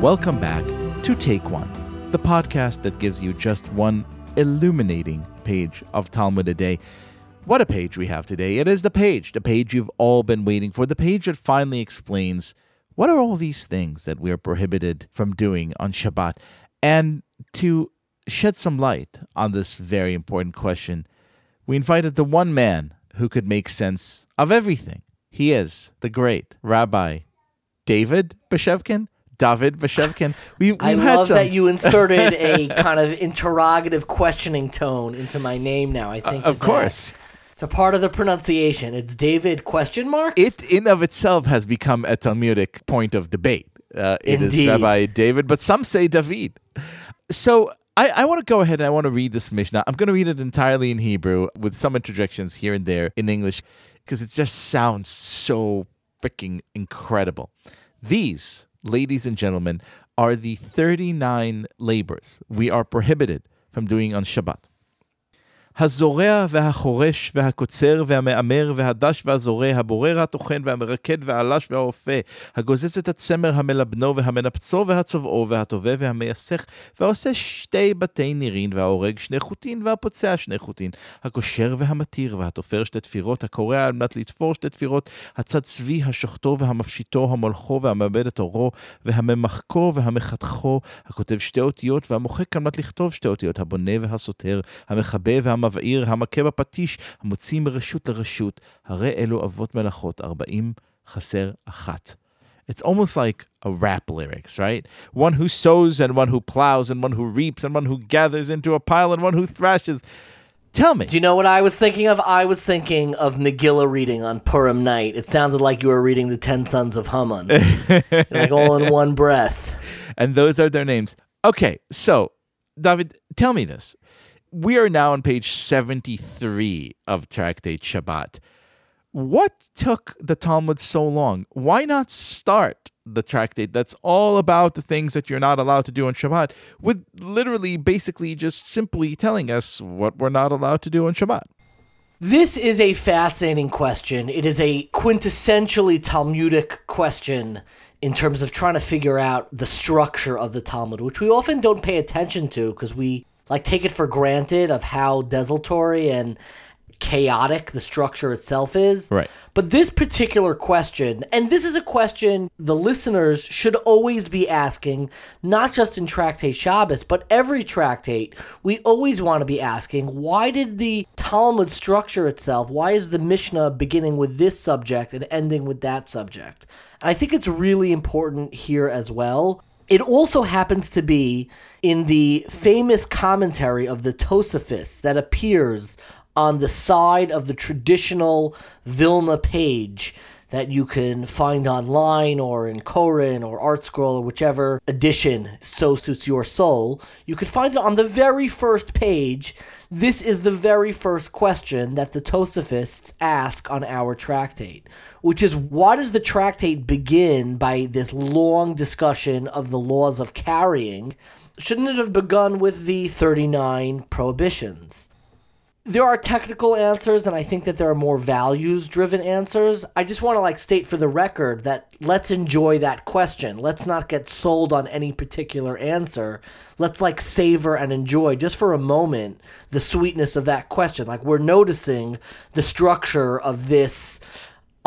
welcome back to Take One, the podcast that gives you just one illuminating page of Talmud a day. What a page we have today. It is the page, the page you've all been waiting for, the page that finally explains what are all these things that we are prohibited from doing on Shabbat. And to shed some light on this very important question, we invited the one man who could make sense of everything. He is the great Rabbi David Bashevkin. David Bashevkin. We, I had love some. that you inserted a kind of interrogative questioning tone into my name now. I think Uh, of that course. it's a part of the pronunciation. It's David question mark. it in of itself has become a Talmudic point of debate. Uh, it is Indeed. Rabbi David, but some say David. So I, I want to go ahead and I want to read this Mishnah. I'm going to read it entirely in Hebrew with some interjections here and there in English because it just sounds so freaking incredible. These, ladies and gentlemen, are the 39 labors we are prohibited from doing on Shabbat. הזורע והחורש והקוצר והמהמר והדש והזורע, הבורר הטוחן והמרקד והעלש והאופה, הגוזז את הצמר המלבנו והמנפצו והצובעו והטובה והמייסך, והעושה שתי בתי נירין וההורג שני חוטין והפוצע שני חוטין, הקושר והמתיר והתופר שתי תפירות, הקורע על מנת לתפור שתי תפירות, הצד צבי השוחטו והמפשיטו המולכו והמאבד את עורו והממחקו והמחתכו, הכותב שתי אותיות והמוחק על מנת לכתוב שתי אותיות, הבונה והסותר, המכבה והמבעיר, המכה בפטיש, המוציא מרשות לרשות, הרי אלו אבות מלאכות, ארבעים חסר אחת. It's almost like a rap lyrics, right? One who sows and one who plows and one who reaps and one who gathers into a pile and one who thrashes. Tell me. Do you know what I was thinking of? I was thinking of Megillah reading on Purim night. It sounded like you were reading the Ten Sons of Haman, like all in one breath. and those are their names. Okay, so David, tell me this. we are now on page 73 of Tractate Shabbat. What took the Talmud so long? Why not start the tractate that's all about the things that you're not allowed to do on Shabbat with literally basically just simply telling us what we're not allowed to do on Shabbat? This is a fascinating question. It is a quintessentially Talmudic question in terms of trying to figure out the structure of the Talmud, which we often don't pay attention to because we like take it for granted of how desultory and chaotic the structure itself is. Right. But this particular question, and this is a question the listeners should always be asking, not just in Tractate Shabbos, but every tractate, we always want to be asking, why did the Talmud structure itself, why is the Mishnah beginning with this subject and ending with that subject? And I think it's really important here as well. It also happens to be in the famous commentary of the Tosafis that appears on the side of the traditional Vilna page that you can find online or in Koren or ArtScroll or whichever edition so suits your soul. You can find it on the very first page. This is the very first question that the Tosafists ask on our tractate, which is why does the tractate begin by this long discussion of the laws of carrying? Shouldn't it have begun with the 39 prohibitions? There are technical answers and i think that there are more values driven answers. I just want to like state for the record that let's enjoy that question. Let's not get sold on any particular answer. Let's like savor and enjoy just for a moment the sweetness of that question. Like we're noticing the structure of this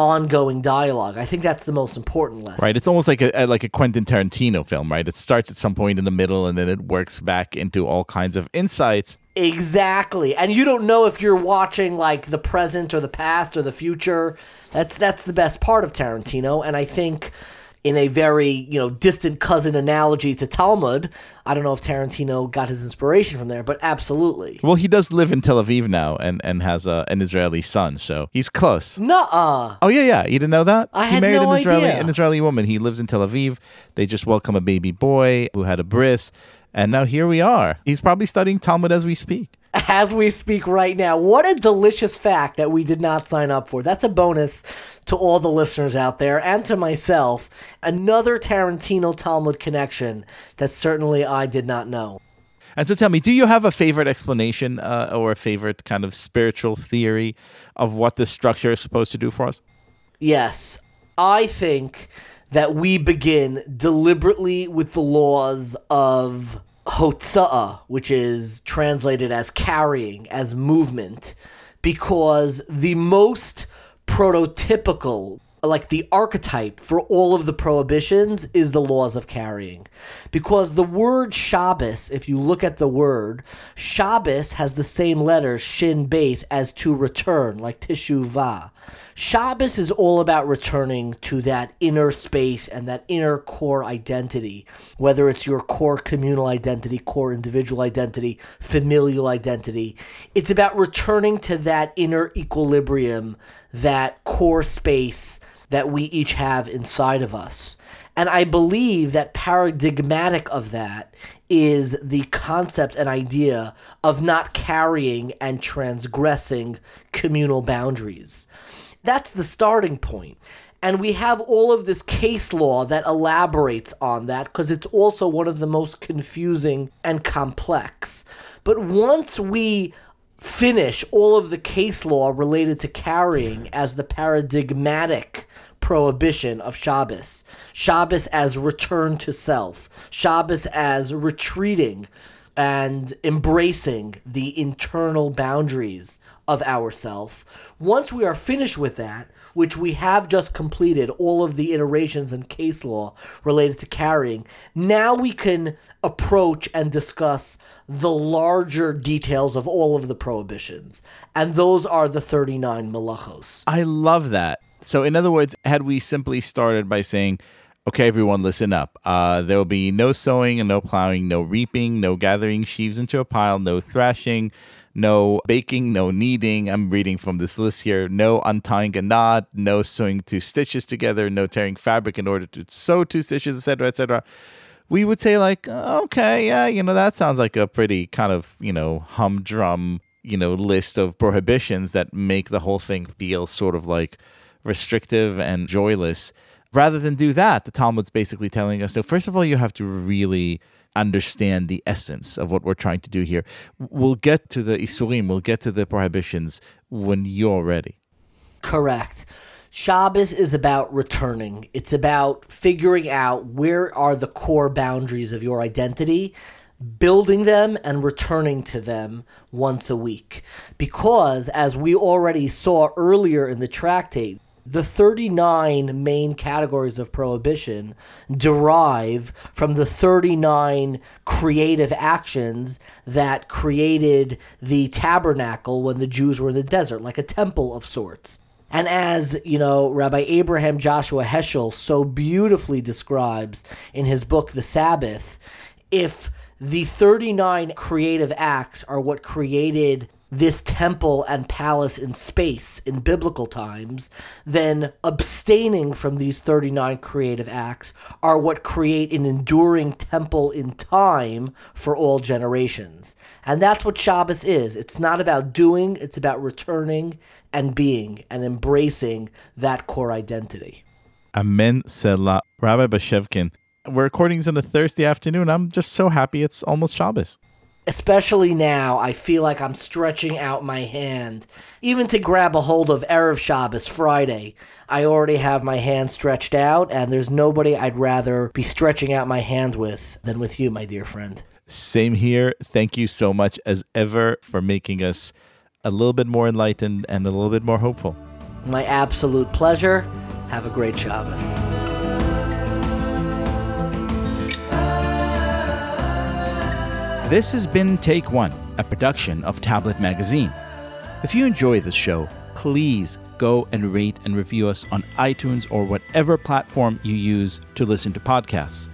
ongoing dialogue i think that's the most important lesson Right. It's almost like a, a like a Quentin Tarantino film, right? It starts at some point in the middle and then it works back into all kinds of insights. Exactly. And you don't know if you're watching like the present or the past or the future. That's that's the best part of Tarantino and I think in a very, you know, distant cousin analogy to Talmud, I don't know if Tarantino got his inspiration from there, but absolutely. Well, he does live in Tel Aviv now and, and has a, an Israeli son, so he's close. Nuh-uh. Oh yeah, yeah. You didn't know that? I he had married no an Israeli idea. an Israeli woman. He lives in Tel Aviv. They just welcome a baby boy who had a bris, and now here we are. He's probably studying Talmud as we speak. As we speak right now. What a delicious fact that we did not sign up for. That's a bonus to all the listeners out there and to myself. Another Tarantino Talmud connection that certainly I did not know. And so tell me, do you have a favorite explanation uh, or a favorite kind of spiritual theory of what this structure is supposed to do for us? Yes, I think that we begin deliberately with the laws of Hotza'a, which is translated as carrying, as movement, because the most prototypical like the archetype for all of the prohibitions is the laws of carrying. Because the word Shabbos, if you look at the word, Shabbos has the same letters, shin base, as to return, like teshuvah. Shabbos is all about returning to that inner space and that inner core identity, whether it's your core communal identity, core individual identity, familial identity. It's about returning to that inner equilibrium, that core space that we each have inside of us. And I believe that paradigmatic of that is the concept and idea of not carrying and transgressing communal boundaries. That's the starting point. And we have all of this case law that elaborates on that because it's also one of the most confusing and complex. But once we finish all of the case law related to carrying as the paradigmatic prohibition of Shabbos. Shabbos as return to self. Shabbos as retreating and embracing the internal boundaries of ourself. Once we are finished with that, which we have just completed all of the iterations and case law related to carrying, now we can approach and discuss the larger details of all of the prohibitions. And those are the 39 malachos. I love that. So, in other words, had we simply started by saying, okay, everyone, listen up. Uh, there will be no sowing and no plowing, no reaping, no gathering sheaves into a pile, no thrashing, no baking, no kneading. I'm reading from this list here. No untying a knot, no sewing two stitches together, no tearing fabric in order to sew two stitches, etc., etc. We would say like, okay, yeah, you know, that sounds like a pretty kind of you know humdrum you know list of prohibitions that make the whole thing feel sort of like restrictive and joyless. Rather than do that, the Talmud's basically telling us that first of all, you have to really understand the essence of what we're trying to do here. We'll get to the isurim, we'll get to the prohibitions when you're ready. Correct. Shabbos is about returning. It's about figuring out where are the core boundaries of your identity, building them and returning to them once a week. Because as we already saw earlier in the tractate, the 39 main categories of prohibition derive from the 39 creative actions that created the tabernacle when the Jews were in the desert, like a temple of sorts. And as, you know, Rabbi Abraham Joshua Heschel so beautifully describes in his book, The Sabbath, if the 39 creative acts are what created this temple and palace in space in biblical times, then abstaining from these 39 creative acts are what create an enduring temple in time for all generations. And that's what Shabbos is. It's not about doing, it's about returning and being and embracing that core identity. Amen Selah. Rabbi Bashevkin, we're recording this on a Thursday afternoon. I'm just so happy it's almost Shabbos especially now, I feel like I'm stretching out my hand, even to grab a hold of Erev Shabbos Friday. I already have my hand stretched out, and there's nobody I'd rather be stretching out my hand with than with you, my dear friend. Same here. Thank you so much, as ever, for making us a little bit more enlightened and a little bit more hopeful. My absolute pleasure. Have a great Shabbos. This has been Take One, a production of Tablet Magazine. If you enjoy this show, please go and rate and review us on iTunes or whatever platform you use to listen to podcasts.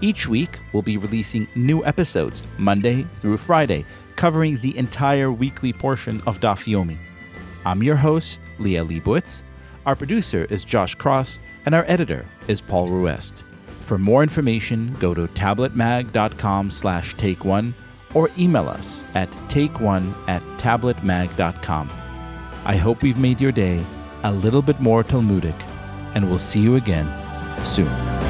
Each week, we'll be releasing new episodes, Monday through Friday, covering the entire weekly portion of Daf Yomi. I'm your host, Liel Leibovitz. Our producer is Josh Cross, and our editor is Paul Ruest. For more information, go to tabletmag.com slash take one or email us at takeone at tabletmag.com. I hope we've made your day a little bit more Talmudic, and we'll see you again soon.